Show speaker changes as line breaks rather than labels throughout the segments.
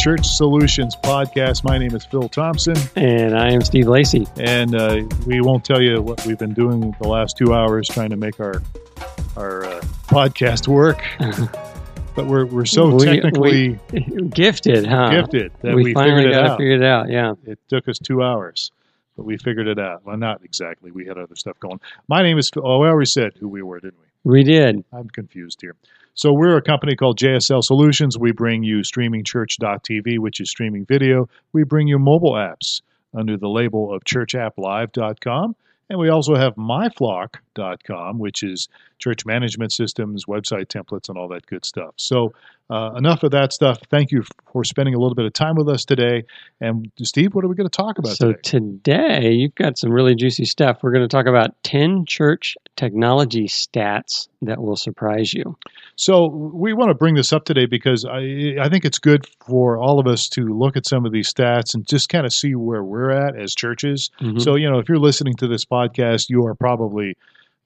Church Solutions Podcast. My name is Phil Thompson.
And I am Steve Lacy.
And uh, we won't tell you what we've been doing the last two hours trying to make our our uh, podcast work. but we're, we're so
We-
technically
we- gifted, huh?
gifted that
we,
we,
finally
figured it
got it
out.
figured out. Yeah.
It took us two hours, but we figured it out. Well, not exactly. We had other stuff going. My name is Phil. Oh, we already said who we were, didn't we?
We did.
I'm confused here. So we're a company called JSL Solutions. We bring you streamingchurch.tv, which is streaming video. We bring you mobile apps under the label of churchapplive.com. And we also have myflock.com, which is church management systems, website templates, and all that good stuff. So, uh, enough of that stuff. Thank you for spending a little bit of time with us today. And, Steve, what are we going to talk about
So
today?
today you've got some really juicy stuff. We're going to talk about 10 church technology stats that will surprise you.
So we want to bring this up today because I I think it's good for all of us to look at some of these stats and just kind of see where we're at as churches.
Mhm.
So you know, if you're listening to this podcast, you are probably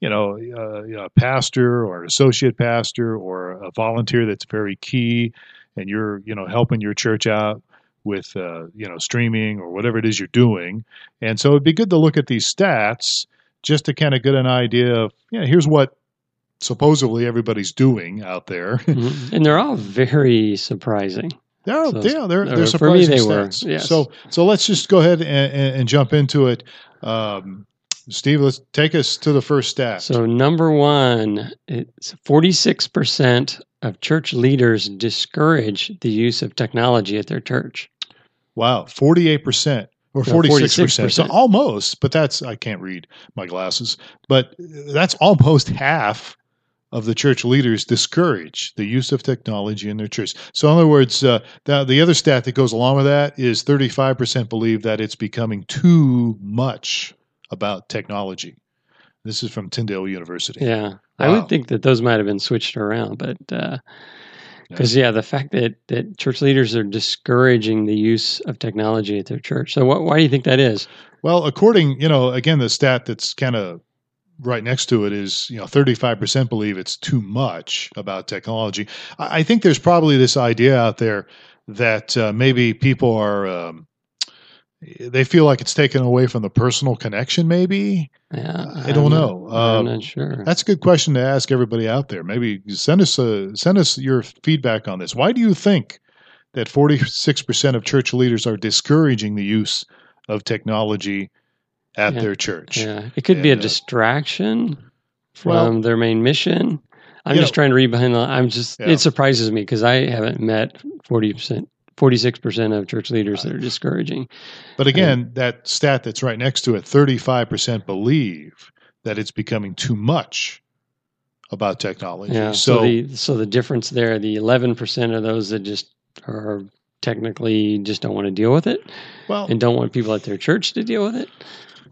you know uh, you know, a pastor or an associate pastor or a volunteer that's very key, and you're you know helping your church out with uh, you know streaming or whatever it is you're doing. And so it'd be good to look at these stats just to kind of get an idea of you know here's what supposedly everybody's doing out there.
Mhm. and they're all very surprising.
Yeah,
So,
yeah, they're they're
for me,
surprising
they were,
stats.
yes.
So so let's just go ahead and, and, and jump into it. Um, Steve, let's take us to the first stat.
So number one, it's 46% of church leaders discourage the use of technology at their church.
wow, forty eight percent or
No,
forty six percent. So
46%.
almost, but that's I can't read my glasses, but that's almost half of the church leaders discourage the use of technology in their church. So in other words, uh, the, the other stat that goes along with that is thirty five percent believe that it's becoming too much about technology. This is from Tyndale University.
Yeah. I would think that those might have been switched around, but because yeah. the fact that that church leaders are discouraging the use of technology at their church. So what, why do you think that is?
Well, according, you know, again, the stat that's kind of right next to it is, you know, 35% believe it's too much about technology. I, I think there's probably this idea out there that uh, maybe people are, um, they feel like it's taken away from the personal connection, maybe.
Yeah,
I don't
I'm
know.
Not, I'm
Uh,
not sure.
That's a good question to ask everybody out there. Maybe send us a, send us your feedback on this. Why do you think that 46% of church leaders are discouraging the use of technology at
Yeah.
their church?
Yeah, it could be a
uh,
distraction from
well-
their main mission. I'm just
know-
trying to read behind the. I'm just.
Yeah.
It surprises me because I haven't met forty percent, forty six percent of church leaders that are discouraging.
But again, that stat that's right next to it, 35% believe that it's becoming too much about technology.
Yeah. So,
so
the so the difference there, the eleven percent of those that just are technically just don't want to deal with it
well,
and don't want people at their church to deal with it.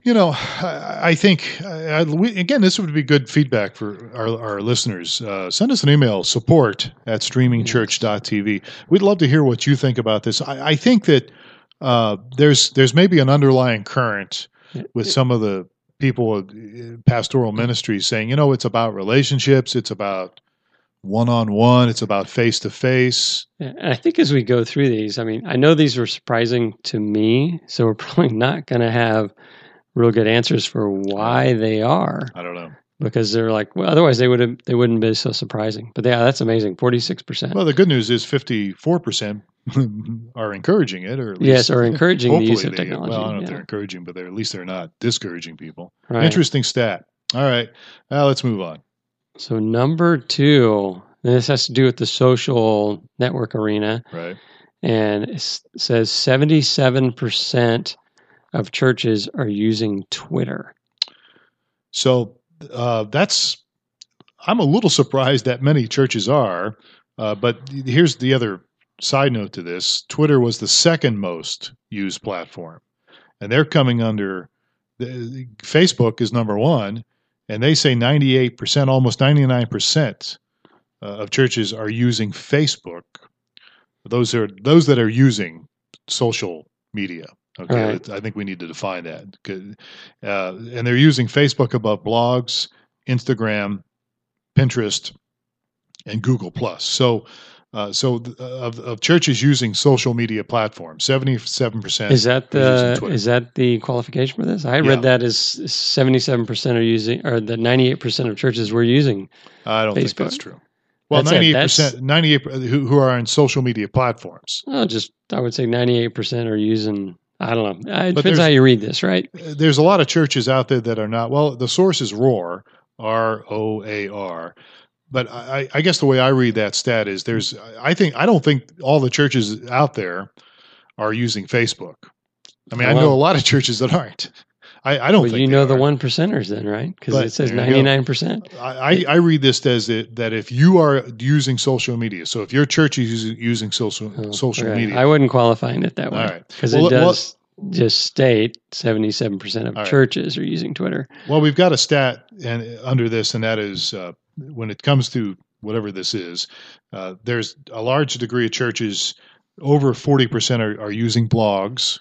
You know, I, think, again, this would be good feedback for our, our listeners. Uh, send us an email, support at streamingchurch.tv. We'd love to hear what you think about this. I, I think that uh, there's there's maybe an underlying current with some of the people in pastoral ministries saying, you know, it's about relationships, it's about one on one, it's about face to face.
I think as we go through these, I mean, I know these were surprising to me, so we're probably not going to have real good answers for why they are
I don't know.
because they're like, well, otherwise they would have they wouldn't be so surprising. But yeah, that's amazing, forty six percent.
Well, the good news is 54% are encouraging it, or at least
Yes, or encouraging the use of
they-
technology.
Well, I don't know if they're encouraging, but they're, at least they're not discouraging people.
Right.
Interesting stat. All right. Now let's move on.
So number two, and this has to do with the social network arena,
Right.
and it says seventy seven percent of churches are using Twitter.
So uh, that's, I'm a little surprised that many churches are, uh, but here's the other side note to this Twitter was the second most used platform, and they're coming under the, Facebook is number one, and they say 98%, almost 99% uh, of churches are using Facebook. Those are those that are using social media. Okay,
Right.
I think we need to define that. Uh, and they're using Facebook above blogs, Instagram, Pinterest, and Google Plus. So, uh, so th- of, of churches using social media platforms, seventy-seven percent
Is that the is that the qualification for this? I
Yeah.
read that as seventy seven percent are using, or the ninety eight percent of churches were using.
I don't think that's true. Well, ninety-eight percent, ninety-eight who, who are on social media platforms.
Oh, just I would say ninety eight percent are using. I don't know. Uh, It
But
depends how you read this, right?
Uh, There's a lot of churches out there that are not. Well, the source is Roar, R O A R. But I, I guess the way I read that stat is there's. I think I don't think all the churches out there are using Facebook. I mean, I know a lot of churches that aren't. I, I don't
Well,
think
you know the one percenters then, right? Because it says
there you go.
ninety nine percent.
I, I read this as that, that if you are using social media, so if your church is using, using social social media,
Oh, I wouldn't qualify in it that way
All right.
because
Well,
it
well-
does just state seventy seven percent of
All right.
churches are using Twitter.
Well, we've got a stat and under this, and that is uh, when it comes to whatever this is, uh, there's a large degree of churches, over forty percent are, are using blogs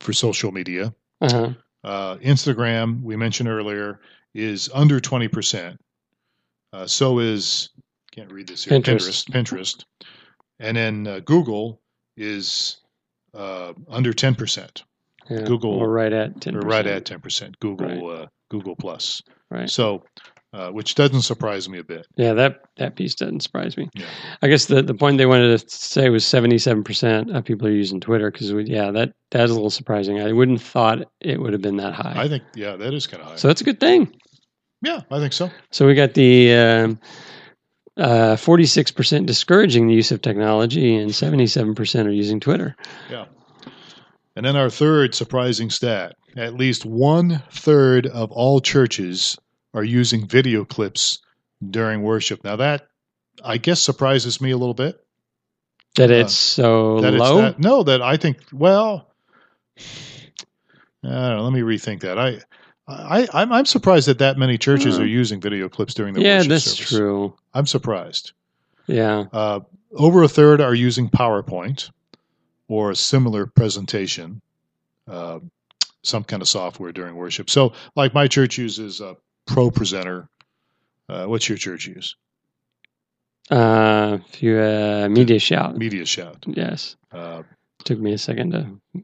for social media.
Uh-huh.
Uh, Instagram, we mentioned earlier, is under twenty percent. Uh, so is can't read this here.
Pinterest.
Pinterest, Pinterest, and then uh, Google is uh, under ten percent.
Yeah.
Google-
right at ten.
We're right at ten percent. Google uh, Google Plus.
right.
So, uh, which doesn't surprise me a bit.
Yeah, that that piece doesn't surprise me.
Yeah.
I guess the, the point they wanted to say was seventy seven percent of people are using Twitter because yeah, that that is a little surprising. I wouldn't have thought it would have been that high.
I think, yeah, that is kind of high.
so that's a good thing.
yeah, I think so.
So we got the um, uh, 46% discouraging the use of technology, and 77% are using Twitter.
Yeah. And then our third surprising stat at least one third of all churches are using video clips during worship. Now, that I guess surprises me a little bit.
That
Uh,
it's so
That it's
low.
that, no, that I think, well, I don't know, let me rethink that. I, I, I'm, I'm surprised that that many churches
Hmm.
are using video clips during the
yeah,
worship
that's
service.
true.
I'm surprised.
Yeah.
Uh, over a third are using PowerPoint or a similar presentation, uh, some kind of software during worship. So, like my church uses a ProPresenter. Uh, what's your church use?
Uh, if you uh, MediaShout.
Media Shout.
Yes.
Uh,
Took me a second to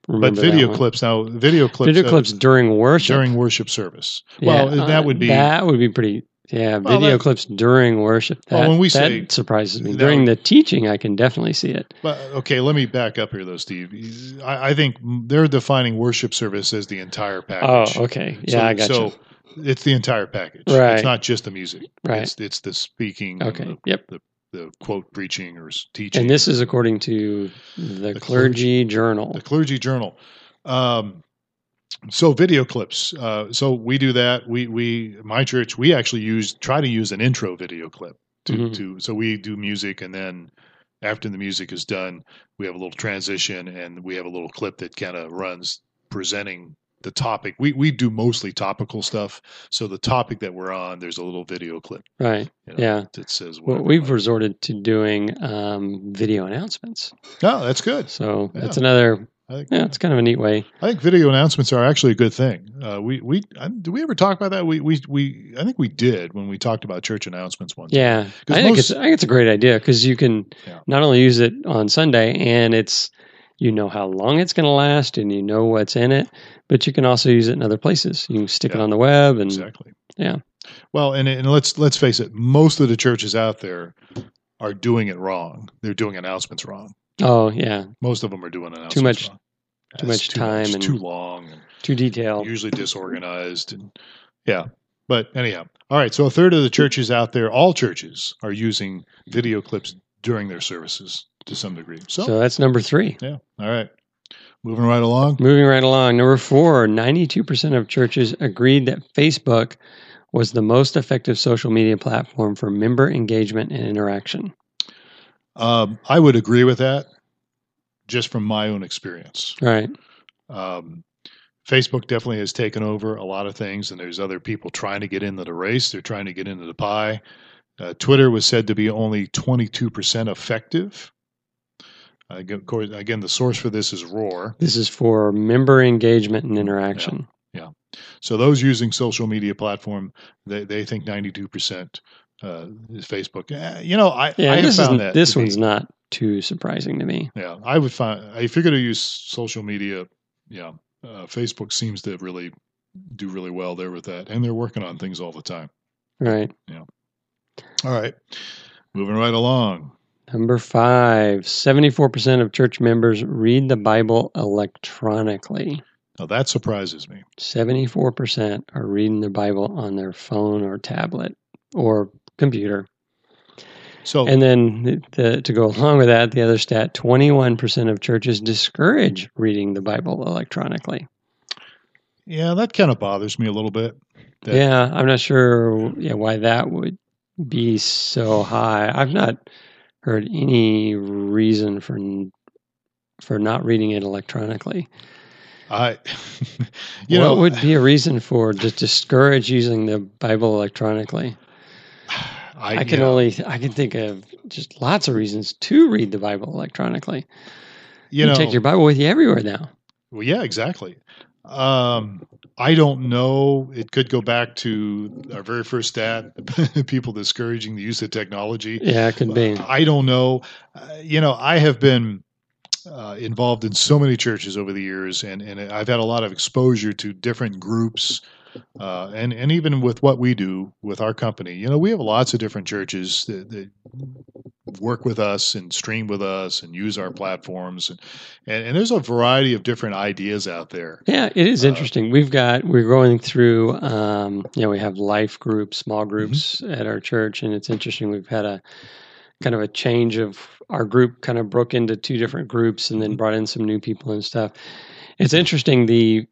remember.
but video clips now, video clips,
Video
uh,
clips during worship.
during worship service.
Yeah,
well,
uh,
that would be
that would be pretty. Yeah,
Well,
video
that-
clips during worship. That,
Well, when we
that
say-
surprises me. During
would-
the teaching, I can definitely see it.
But okay, let me back up here, though, Steve. I, I think they're defining worship service as the entire package.
Oh, okay. Yeah,
so,
I got
so
you.
It's the entire package.
Right.
It's not just the music.
Right.
It's it's the speaking.
Okay.
The,
Yep.
the the quote preaching or teaching.
And this is according to the,
The
clergy, journal.
the clergy journal. Um, so video clips. Uh, so we do that. We we my church we actually use try to use an intro video clip to
Mhm.
to so we do music and then after the music is done we have a little transition and we have a little clip that kind of runs presenting the topic. We we do mostly topical stuff. So the topic that we're on, there's a little video clip.
right.
You know,
Yeah.
That says
Well, we've resorted to doing um, video announcements.
oh that's good.
So
Yeah.
that's another,
I think
yeah, it's kind of a neat way.
I think video announcements are actually a good thing. Uh, we we I, did we ever talk about that? We we we I think we did when we talked about church announcements once.
Yeah, I think,
most-
it's, I think it's a great idea because you can
Yeah.
not only use it on Sunday and it's, you know how long it's going to last and you know what's in it, but you can also use it in other places. You can stick it on the web and
exactly.
Yeah.
Well, and and let's let's face it, most of the churches out there are doing it wrong. They're doing announcements wrong.
oh yeah,
Most of them are doing announcements too
much-
wrong.
too much time
much,
and-
too long, and
too detailed.
usually disorganized, and yeah. But anyhow, all right. So a third of the churches out there, all churches, are using video clips during their services to some degree. So,
So that's number three.
yeah, all right. Moving right along.
Moving right along, number four 92% of churches agreed that Facebook was the most effective social media platform for member engagement and interaction.
Um, I would agree with that, just from my own experience.
Right.
Um, Facebook definitely has taken over a lot of things, and there's other people trying to get into the race. They're trying to get into the pie. Uh, Twitter was said to be only 22% effective. Uh, again, of course- again, the source for this is Roar.
This is for member engagement and interaction. Yeah.
So those using social media platform, they, they think 92% uh, is Facebook. Eh, you know, I,
Yeah,
I
this
found that.
this
to be-
one's not too surprising to me.
Yeah, I would find if you're going to use social media, yeah, uh, Facebook seems to really do really well there with that, and they're working on things all the time.
Right. Yeah.
All right, moving right along.
Number five 74% of church members read the Bible electronically.
Now that surprises me.
74% are reading the Bible on their phone or tablet or computer.
So
And then the, the, to go along with that, the other stat 21% of churches discourage reading the Bible electronically.
yeah, that kind of bothers me a little bit. That-
yeah, I'm not sure yeah, why that would be so high. I've not heard any reason for for not reading it electronically.
I, you
what
know,
would be a reason for to discourage using the Bible electronically?
I,
I can
know,
only I can think of just lots of reasons to read the Bible electronically.
you
You,
know,
take your Bible with you everywhere now.
Well, yeah, exactly. Um, I don't know. It could go back to our very first stat: people discouraging the use of technology.
Yeah, it could be.
I don't know. Uh, you know, I have been uh, involved in so many churches over the years, and, and I've had a lot of exposure to different groups. Uh, and, and even with what we do with our company, you know, we have lots of different churches that, that work with us and stream with us and use our platforms. And, and, and there's a variety of different ideas out there.
Yeah, it is
Uh,
interesting. We've got we're going through um, you know, we have life groups,
Mm-hmm.
small groups at our church, and it's interesting. We've had a kind of a change of our group kind of broke into two different groups and
Mm-hmm.
then brought in some new people and stuff. It's interesting the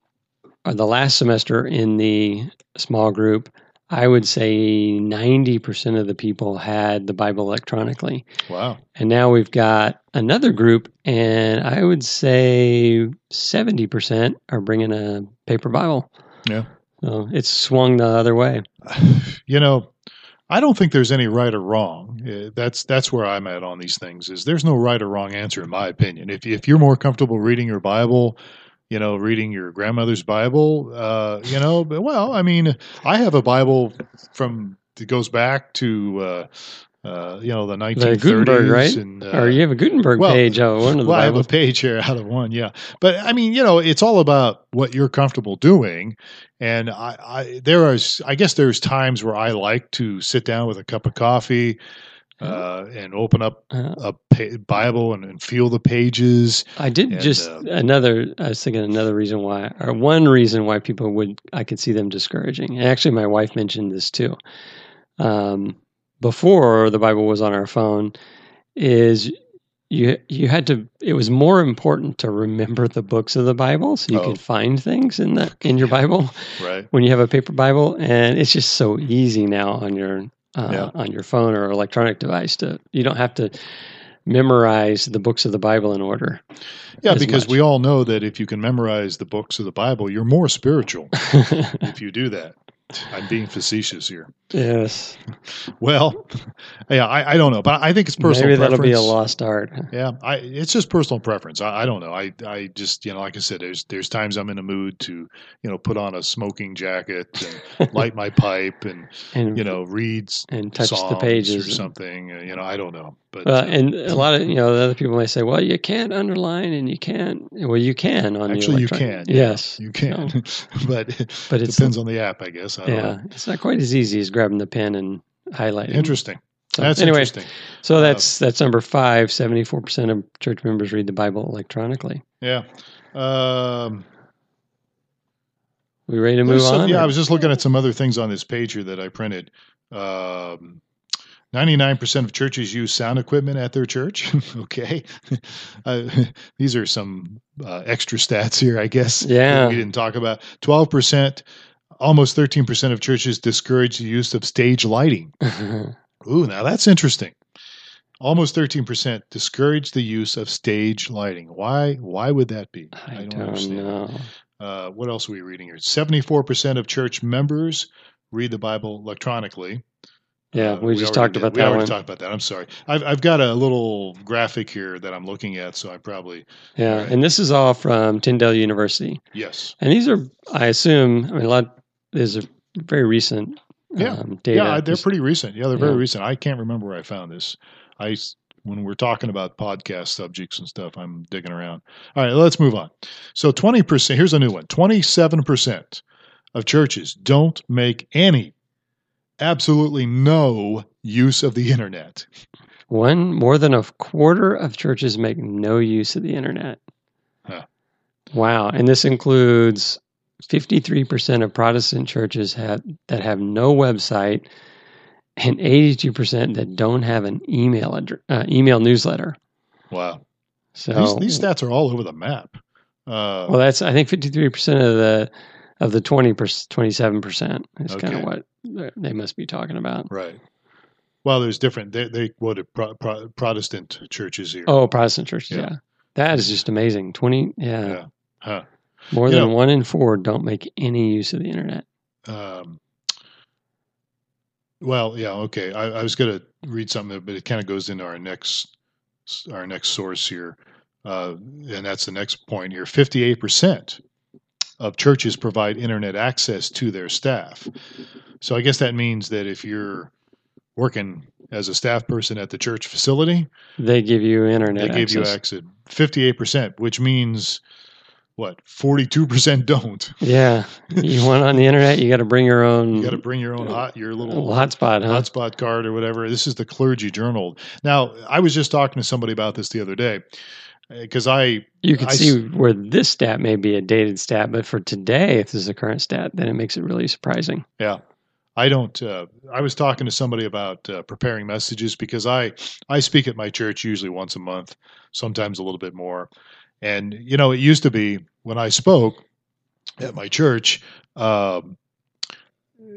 uh, the last semester in the small group, I would say 90% of the people had the Bible electronically.
Wow.
And now we've got another group, and I would say 70% are bringing a paper Bible.
Yeah.
So it's swung the other way.
you know, I don't think there's any right or wrong. Uh, That's that's where I'm at on these things. Is there's no right or wrong answer in my opinion. If if you're more comfortable reading your Bible, you know, reading your grandmother's Bible, uh, you know, but well, I mean, I have a Bible from that goes back to uh, uh, you know the 1930s,
Gutenberg, right?
And, uh,
or you have a Gutenberg
well,
page of one of the
well, I have a page here out of one, yeah. But I mean, you know, it's all about what you're comfortable doing. And I, I there is, I guess, there's times where I like to sit down with a cup of coffee uh, and open up
Uh,
a pa- Bible and, and feel the pages.
I did
And,
just
uh,
another. I was thinking another reason why, or one reason why people would I could see them discouraging. And actually, my wife mentioned this too. Um, before the Bible was on our phone, is you you had to. It was more important to remember the books of the Bible so you
Oh.
could find things in the in your Bible
Right.
when you have a paper Bible, and it's just so easy now on your uh,
Yeah.
on your phone or electronic device to you don't have to memorize the books of the Bible in order.
Yeah, because
much.
we all know that if you can memorize the books of the Bible, you're more spiritual if you do that. I'm being facetious here.
yes,
Well, yeah, I, I don't know, but I think it's personal
maybe that'll be a lost art.
Yeah, I it's just personal preference. I, I don't know. I I just you know, like I said, there's there's times I'm in a mood to you know put on a smoking jacket and light my pipe and
and
you know read
and touch the pages
or something. uh, You know, I don't know, but
Uh,
uh,
and a lot of you know the other people may say, well, you can't underline and you can't. Well, you can on
actually you can.
Yes,
you can, but
but
it depends on the app, I guess. I don't
yeah,
know.
it's not quite as easy as grabbing the pen and highlighting.
Interesting.
So,
That's
anyway,
interesting.
so that's that's number five. Seventy-four percent of church members read the Bible electronically.
Yeah. Um,
We ready to move
some-
on?
yeah,
or-
I was just looking at some other things on this page here that I printed. Um, 99% of churches use sound equipment at their church. okay. Uh, these are some uh, extra stats here, I guess. that
Yeah.
We didn't talk about 12%, almost 13% of churches discourage the use of stage lighting. Ooh, now that's interesting. Almost 13% discourage the use of stage lighting. Why why would that be?
I don't know.
Uh, what else are we reading here? 74% of church members read the Bible electronically.
Yeah,
Uh,
we, just talked
did-
about
we
that
already
one.
talked about that. I'm sorry. I've, I've got a little graphic here that I'm looking at, so I probably
yeah,
Right.
and this is all from Tyndale University.
yes.
And these are, I assume, I mean, a lot. These are very recent
Yeah.
um, data.
Yeah, they're pretty recent. Yeah, they're very
Yeah.
recent. I can't remember where I found this. I when we're talking about podcast subjects and stuff, I'm digging around. All right, let's move on. So 20%, here's a new one. 27% of churches don't make any absolutely no use of the internet.
One more than a quarter of churches make no use of the internet.
Huh.
Wow, and this includes 53% of Protestant churches have that have no website and 82% that don't have an email address, uh, email newsletter.
Wow.
So
these, these stats are all over the map. Uh,
well that's I think 53% of the of the 20 27% is kind of what they must be talking about.
right. Well, there's different. They, they quoted pro, pro, Protestant churches here.
Oh, Protestant churches,
Yeah.
yeah. That is just amazing. 20 yeah.
Yeah. Huh.
More
You
than
know-
one in four don't make any use of the internet.
Um, well, yeah, okay. I, I was going to read something, but it kind of goes into our next our next source here, uh, and that's the next point here. Fifty-eight percent of churches provide internet access to their staff. So I guess that means that if you're working as a staff person at the church facility,
They give you internet
they give
access.
you access. Fifty-eight percent, which means what? Forty-two percent don't.
Yeah. You want on the internet, you got to bring your own
You got to bring your own hot, your little
hotspot, huh?
hotspot card or whatever. This is the clergy journal. Now, I was just talking to somebody about this the other day because I
You can
I
see where this stat may be a dated stat, but for today, if this is a current stat, then it makes it really surprising.
yeah I don't. Uh, I was talking to somebody about uh, preparing messages because I I speak at my church usually once a month, sometimes a little bit more. And you know, it used to be when I spoke at my church. Um,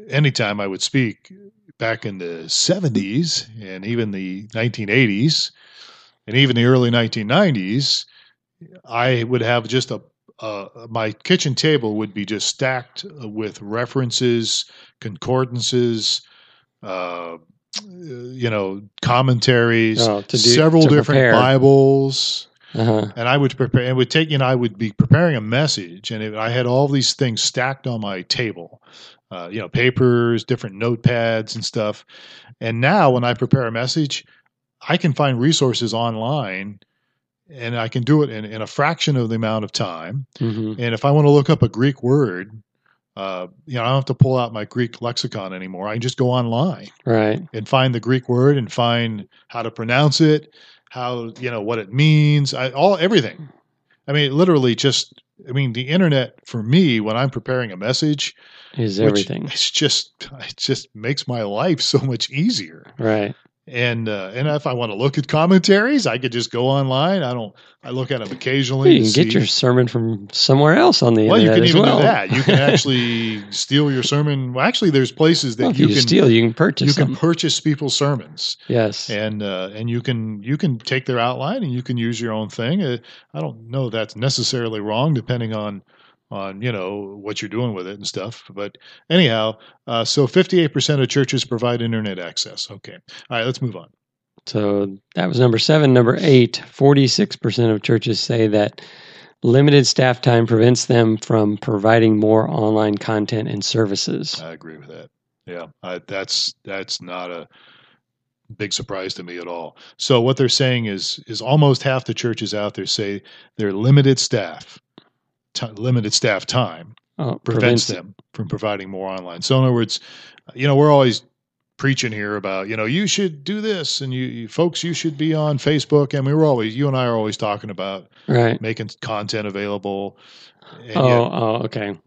anytime I would speak back in the 70s and even the 1980s and even the early 1990s, I would have just a uh, my kitchen table would be just stacked with references, concordances, uh, you know, commentaries,
Oh, to do-
several different
prepare.
Bibles,
Uh-huh.
and I would prepare. It would take you know I would be preparing a message, and it, I had all these things stacked on my table, uh, you know, papers, different notepads, and stuff. And now when I prepare a message, I can find resources online, and I can do it in, in a fraction of the amount of time.
hmm
And if I want to look up a Greek word, uh, you know, I don't have to pull out my Greek lexicon anymore. I can just go online
Right.
and find the Greek word and find how to pronounce it, how you know what it means, I, all everything. I mean, literally, just I mean, the internet for me when I'm preparing a message,
Is everything.
it's just it just makes my life so much easier.
Right.
And uh, and if I want to look at commentaries, I could just go online. I don't. I look at them occasionally.
You can get
see-
your sermon from somewhere else on the
well, you
internet
can
as
even
well.
do that. You can actually steal your sermon. Well, actually, there's places that
Well,
you
you,
can
steal, you can purchase
you can purchase people's sermons
yes.
and uh, and you can you can take their outline and you can use your own thing. Uh, I don't know that's necessarily wrong, depending on on you know what you're doing with it and stuff. But anyhow, uh, so 58 percent of churches provide internet access. Okay, all right, let's move on.
So that was number seven. Number eight, 46% of churches say that limited staff time prevents them from providing more online content and services.
I agree with that. Yeah, I, that's that's not a big surprise to me at all. So what they're saying is is almost half the churches out there say they're limited staff, ti limited staff time
Oh,
prevents them from providing more online. So in other words, you know, we're always preaching here about, you know, you should do this and you, you folks, you should be on Facebook. And we were always, you and I are always talking about
Right.
making content available.
Oh,
yet
oh, okay.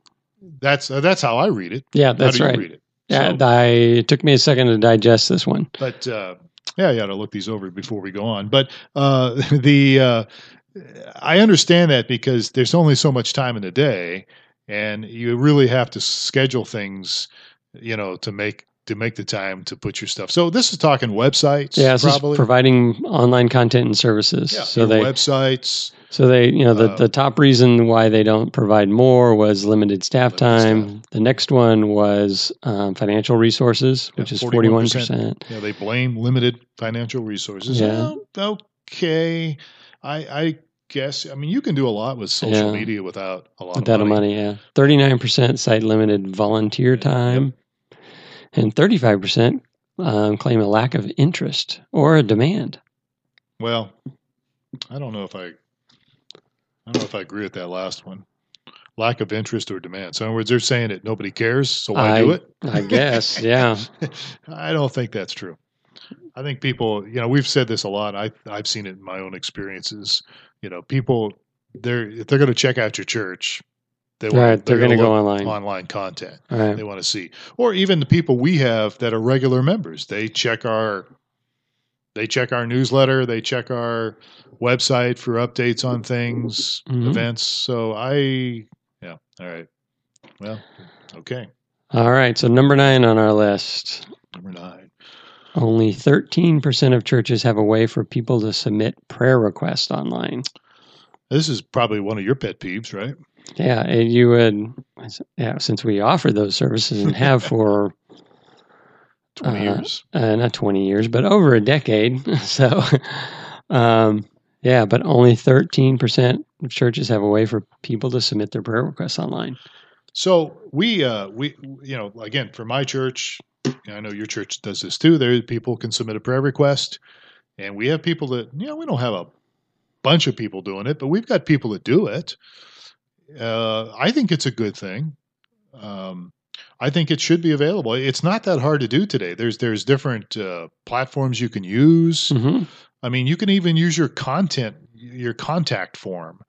that's, uh, that's how I read it.
Yeah,
How
that's right.
read it?
Yeah,
So-
I, it took me a second to digest this one.
but uh, yeah, you got to look these over before we go on. But uh, the uh, I understand that because there's only so much time in the day, and you really have to schedule things, you know, to make to make the time to put your stuff. So this is talking websites.
Yeah, this is
probably.
providing online content and services.
yeah,
so they
websites.
So they, you know, the,
Uh,
the top reason why they don't provide more was limited staff
Limited
time. The next one was um, financial resources, which
Yeah,
is forty one
41%. Yeah, they blame limited financial resources.
Yeah.
Well, okay. I, I guess. I mean, you can do a lot with social
Yeah.
media without a lot
Without
of money.
money, yeah, thirty nine percent cite limited volunteer time, and thirty five percent um, claim a lack of interest or a demand.
Well, I don't know if I. I don't know if I agree with that last one. Lack of interest or demand. So, in other words, they're saying that nobody cares, so why do it?
I guess, yeah,
I don't think that's true. I think people, you know, we've said this a lot. I I've seen it in my own experiences. You know, people they're if they're going to check out your church, they want
right. They're going to go online.
online content.
Right.
They want to see, or even the people we have that are regular members. They check our they check our newsletter. They check our website for updates on things,
Mhm.
events. So I, yeah, all right. Well, okay.
All right. So number nine on our list.
Number nine.
Only 13% of churches have a way for people to submit prayer requests online.
This is probably one of your pet peeves, right?
Yeah, and you would, yeah, since we offer those services and have for
20
Uh,
years.
uh, not 20 years, but over a decade. So, um, yeah, but only 13% of churches have a way for people to submit their prayer requests online.
So we, uh, we, you know, again, for my church, I know your church does this too. There, people can submit a prayer request, and we have people that, you know, we don't have a bunch of people doing it, but we've got people that do it. Uh, I think it's a good thing. Um, I think it should be available. It's not that hard to do today. There's there's different uh, platforms you can use.
hmm
I mean, you can even use your content, your contact form.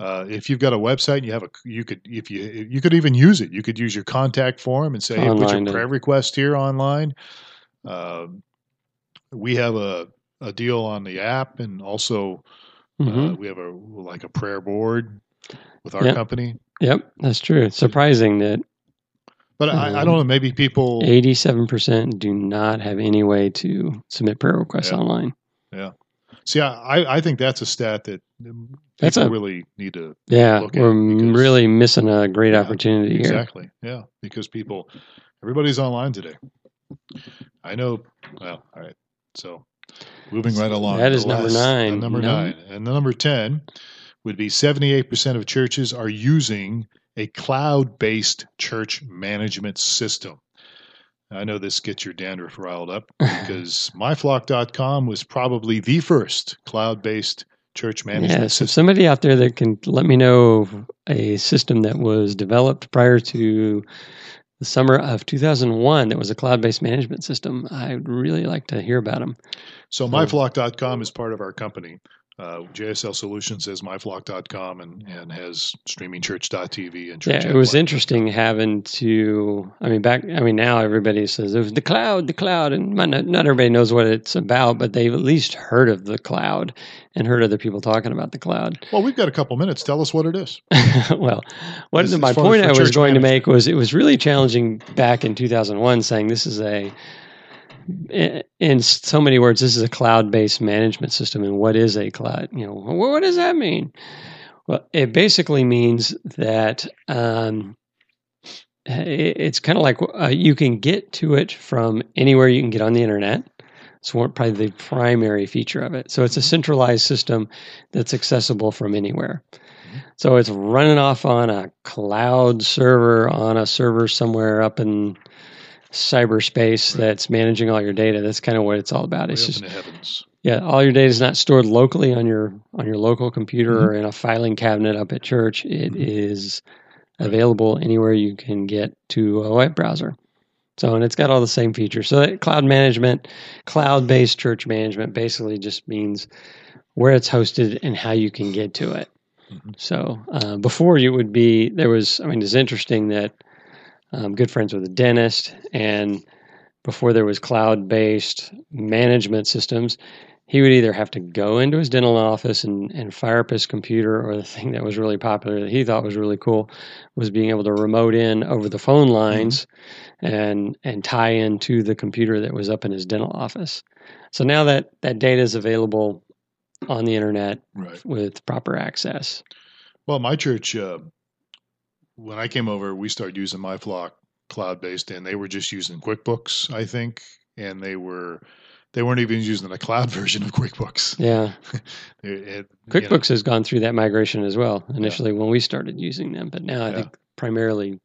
Uh, if you've got a website, and you have a, you could, if you, you could even use it. You could use your contact form and say, hey, put your prayer request here online. Um, we have a, a deal on the app, and also
hmm
uh, we have a like a prayer board with our
Yep.
company.
Yep, that's true. It's surprising that
But I, I
Um,
don't know. Maybe people.
87% do not have any way to submit prayer requests online.
Yeah.
online.
See, I, I think that's a stat that
That's
people
a-
really need to
Yeah,
Look at
we're
because-
really missing a great
Yeah,
opportunity here.
Exactly. Yeah, because people, everybody's online today. I know. Well, all right. So, moving right along.
That is number
last-
nine.
number
Num-
nine, and the number ten would be seventy-eight percent of churches are using a cloud-based church management system. I know this gets your dandruff riled up because myflock.com was probably the first cloud-based church management
Yeah, so
system.
somebody out there that can let me know of a system that was developed prior to the summer of 2001 that was a cloud-based management system. I'd really like to hear about them.
So
So-
myflock.com is part of our company. Uh, JSL Solutions has myflock.com and, and has streamingchurch.tv and church
Yeah, it was interesting having to. I mean, back. I mean, now everybody says it was the cloud, the cloud, and not, not everybody knows what it's about, but they've at least heard of the cloud and heard other people talking about the cloud.
Well, we've got a couple minutes. Tell us what it is.
well, what
As-
my point I was going to make was it was really challenging back in 2001, saying this is a, in so many words, this is a cloud-based management system, and what is a cloud? You know, what, does that mean? Well, it basically means that um, it's kind of like uh, you can get to it from anywhere you can get on the internet. It's one, probably the primary feature of it. So it's a centralized system that's accessible from anywhere. So it's running off on a cloud server on a server somewhere up in cyberspace
Right.
that's managing all your data. That's kind of what it's all about. It's just
heavens.
yeah, all your data is not stored locally on your on your local computer
Mhm.
or in a filing cabinet up at church. It
Mhm.
is available anywhere you can get to a web browser. So, and it's got all the same features. So, that cloud management, cloud based church management basically just means where it's hosted and how you can get to it.
Mhm.
So, uh, before you would be, there was, I mean, it's interesting that I'm good friends with a dentist, and before there was cloud based management systems, he would either have to go into his dental office and, and fire up his computer, or the thing that was really popular that he thought was really cool was being able to remote in over the phone lines mm-hmm. and and tie into the computer that was up in his dental office. So now that that data is available on the internet right. with proper access.
Well, my church, uh, when I came over, we started using MyFlock cloud based, and they were just using QuickBooks, I think, and they were they weren't even using the cloud version of QuickBooks.
Yeah, it, it, QuickBooks you know. has gone through that migration as well. Initially, yeah. when we started using them, but now I yeah. think primarily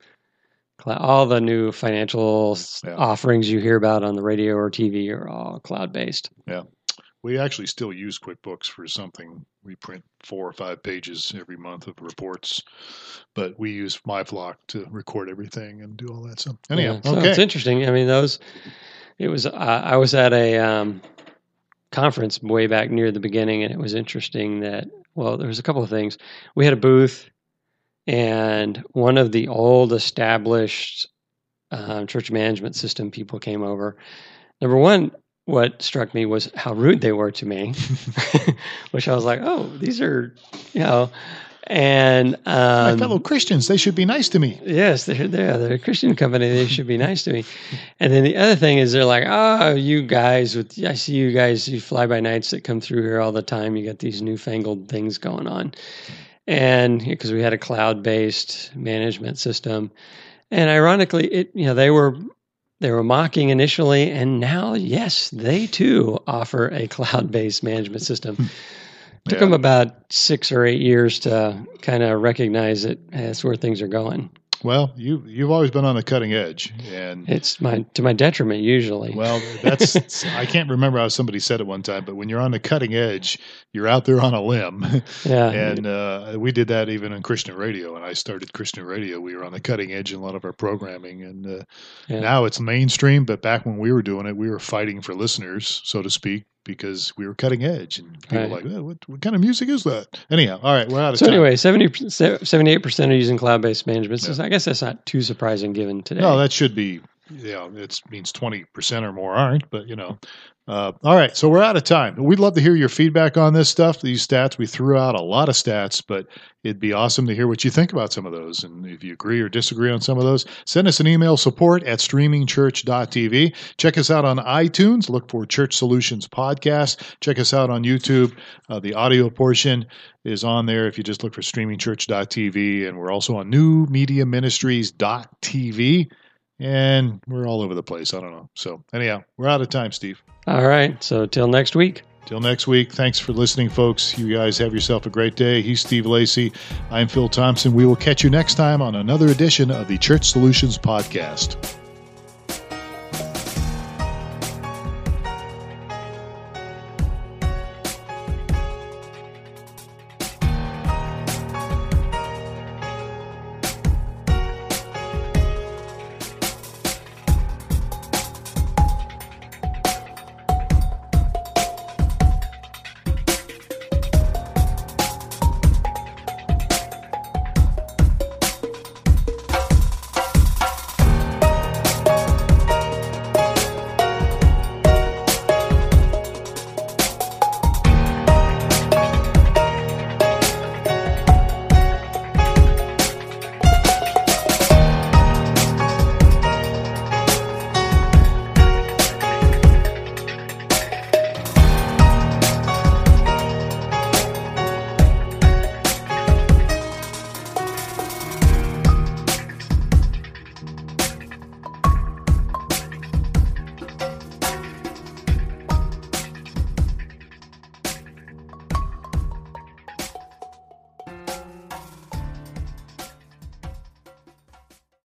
all the new financial yeah. offerings you hear about on the radio or TV are all cloud based.
Yeah. We actually still use QuickBooks for something. We print four or five pages every month of reports, but we use MyFlock to record everything and do all that stuff. Anyhow,
yeah, so okay. it's interesting. I mean, those. It was. Uh, I was at a um, conference way back near the beginning, and it was interesting that. Well, there was a couple of things. We had a booth, and one of the old established um, church management system people came over. Number one, what struck me was how rude they were to me, which I was like, oh, these are, you know, and um,
my fellow Christians, they should be nice to me.
Yes, they're, they're, they're a Christian company. They should be nice to me. And then the other thing is they're like, oh, you guys, with I see you guys, you fly by nights that come through here all the time. You got these newfangled things going on. And because we had a cloud based management system. And ironically, it you know they were they were mocking initially, and now, yes, they too offer a cloud based management system. Hmm. Took them about six or eight years to kind of recognize that that's where things are going.
Well, you you've always been on the cutting edge, and
it's my to my detriment usually.
Well, that's I can't remember how somebody said it one time, but when you're on the cutting edge, you're out there on a limb. Yeah, and uh, we did that even in Christian radio. And I started Christian radio. We were on the cutting edge in a lot of our programming, and uh, yeah. now it's mainstream. But back when we were doing it, we were fighting for listeners, so to speak, because we were cutting edge and people right. were like, oh, what, what, kind of music is that? Anyhow, all right, we're out of
so
time.
anyway, 70, 78% are using cloud-based management systems. Yeah. I guess that's not too surprising given today.
No, that should be, know, it means 20% or more aren't, but you know, uh, all right, so we're out of time. We'd love to hear your feedback on this stuff, these stats. We threw out a lot of stats, but it'd be awesome to hear what you think about some of those. And if you agree or disagree on some of those, send us an email support at streamingchurch.tv. Check us out on iTunes. Look for Church Solutions Podcast. Check us out on YouTube. Uh, the audio portion is on there if you just look for streamingchurch.tv. And we're also on newmediaministries.tv and we're all over the place. I don't know. So, anyhow, we're out of time, Steve.
All right. So, till next week.
Till next week. Thanks for listening, folks. You guys have yourself a great day. He's Steve Lacy. I'm Phil Thompson. We will catch you next time on another edition of the Church Solutions Podcast.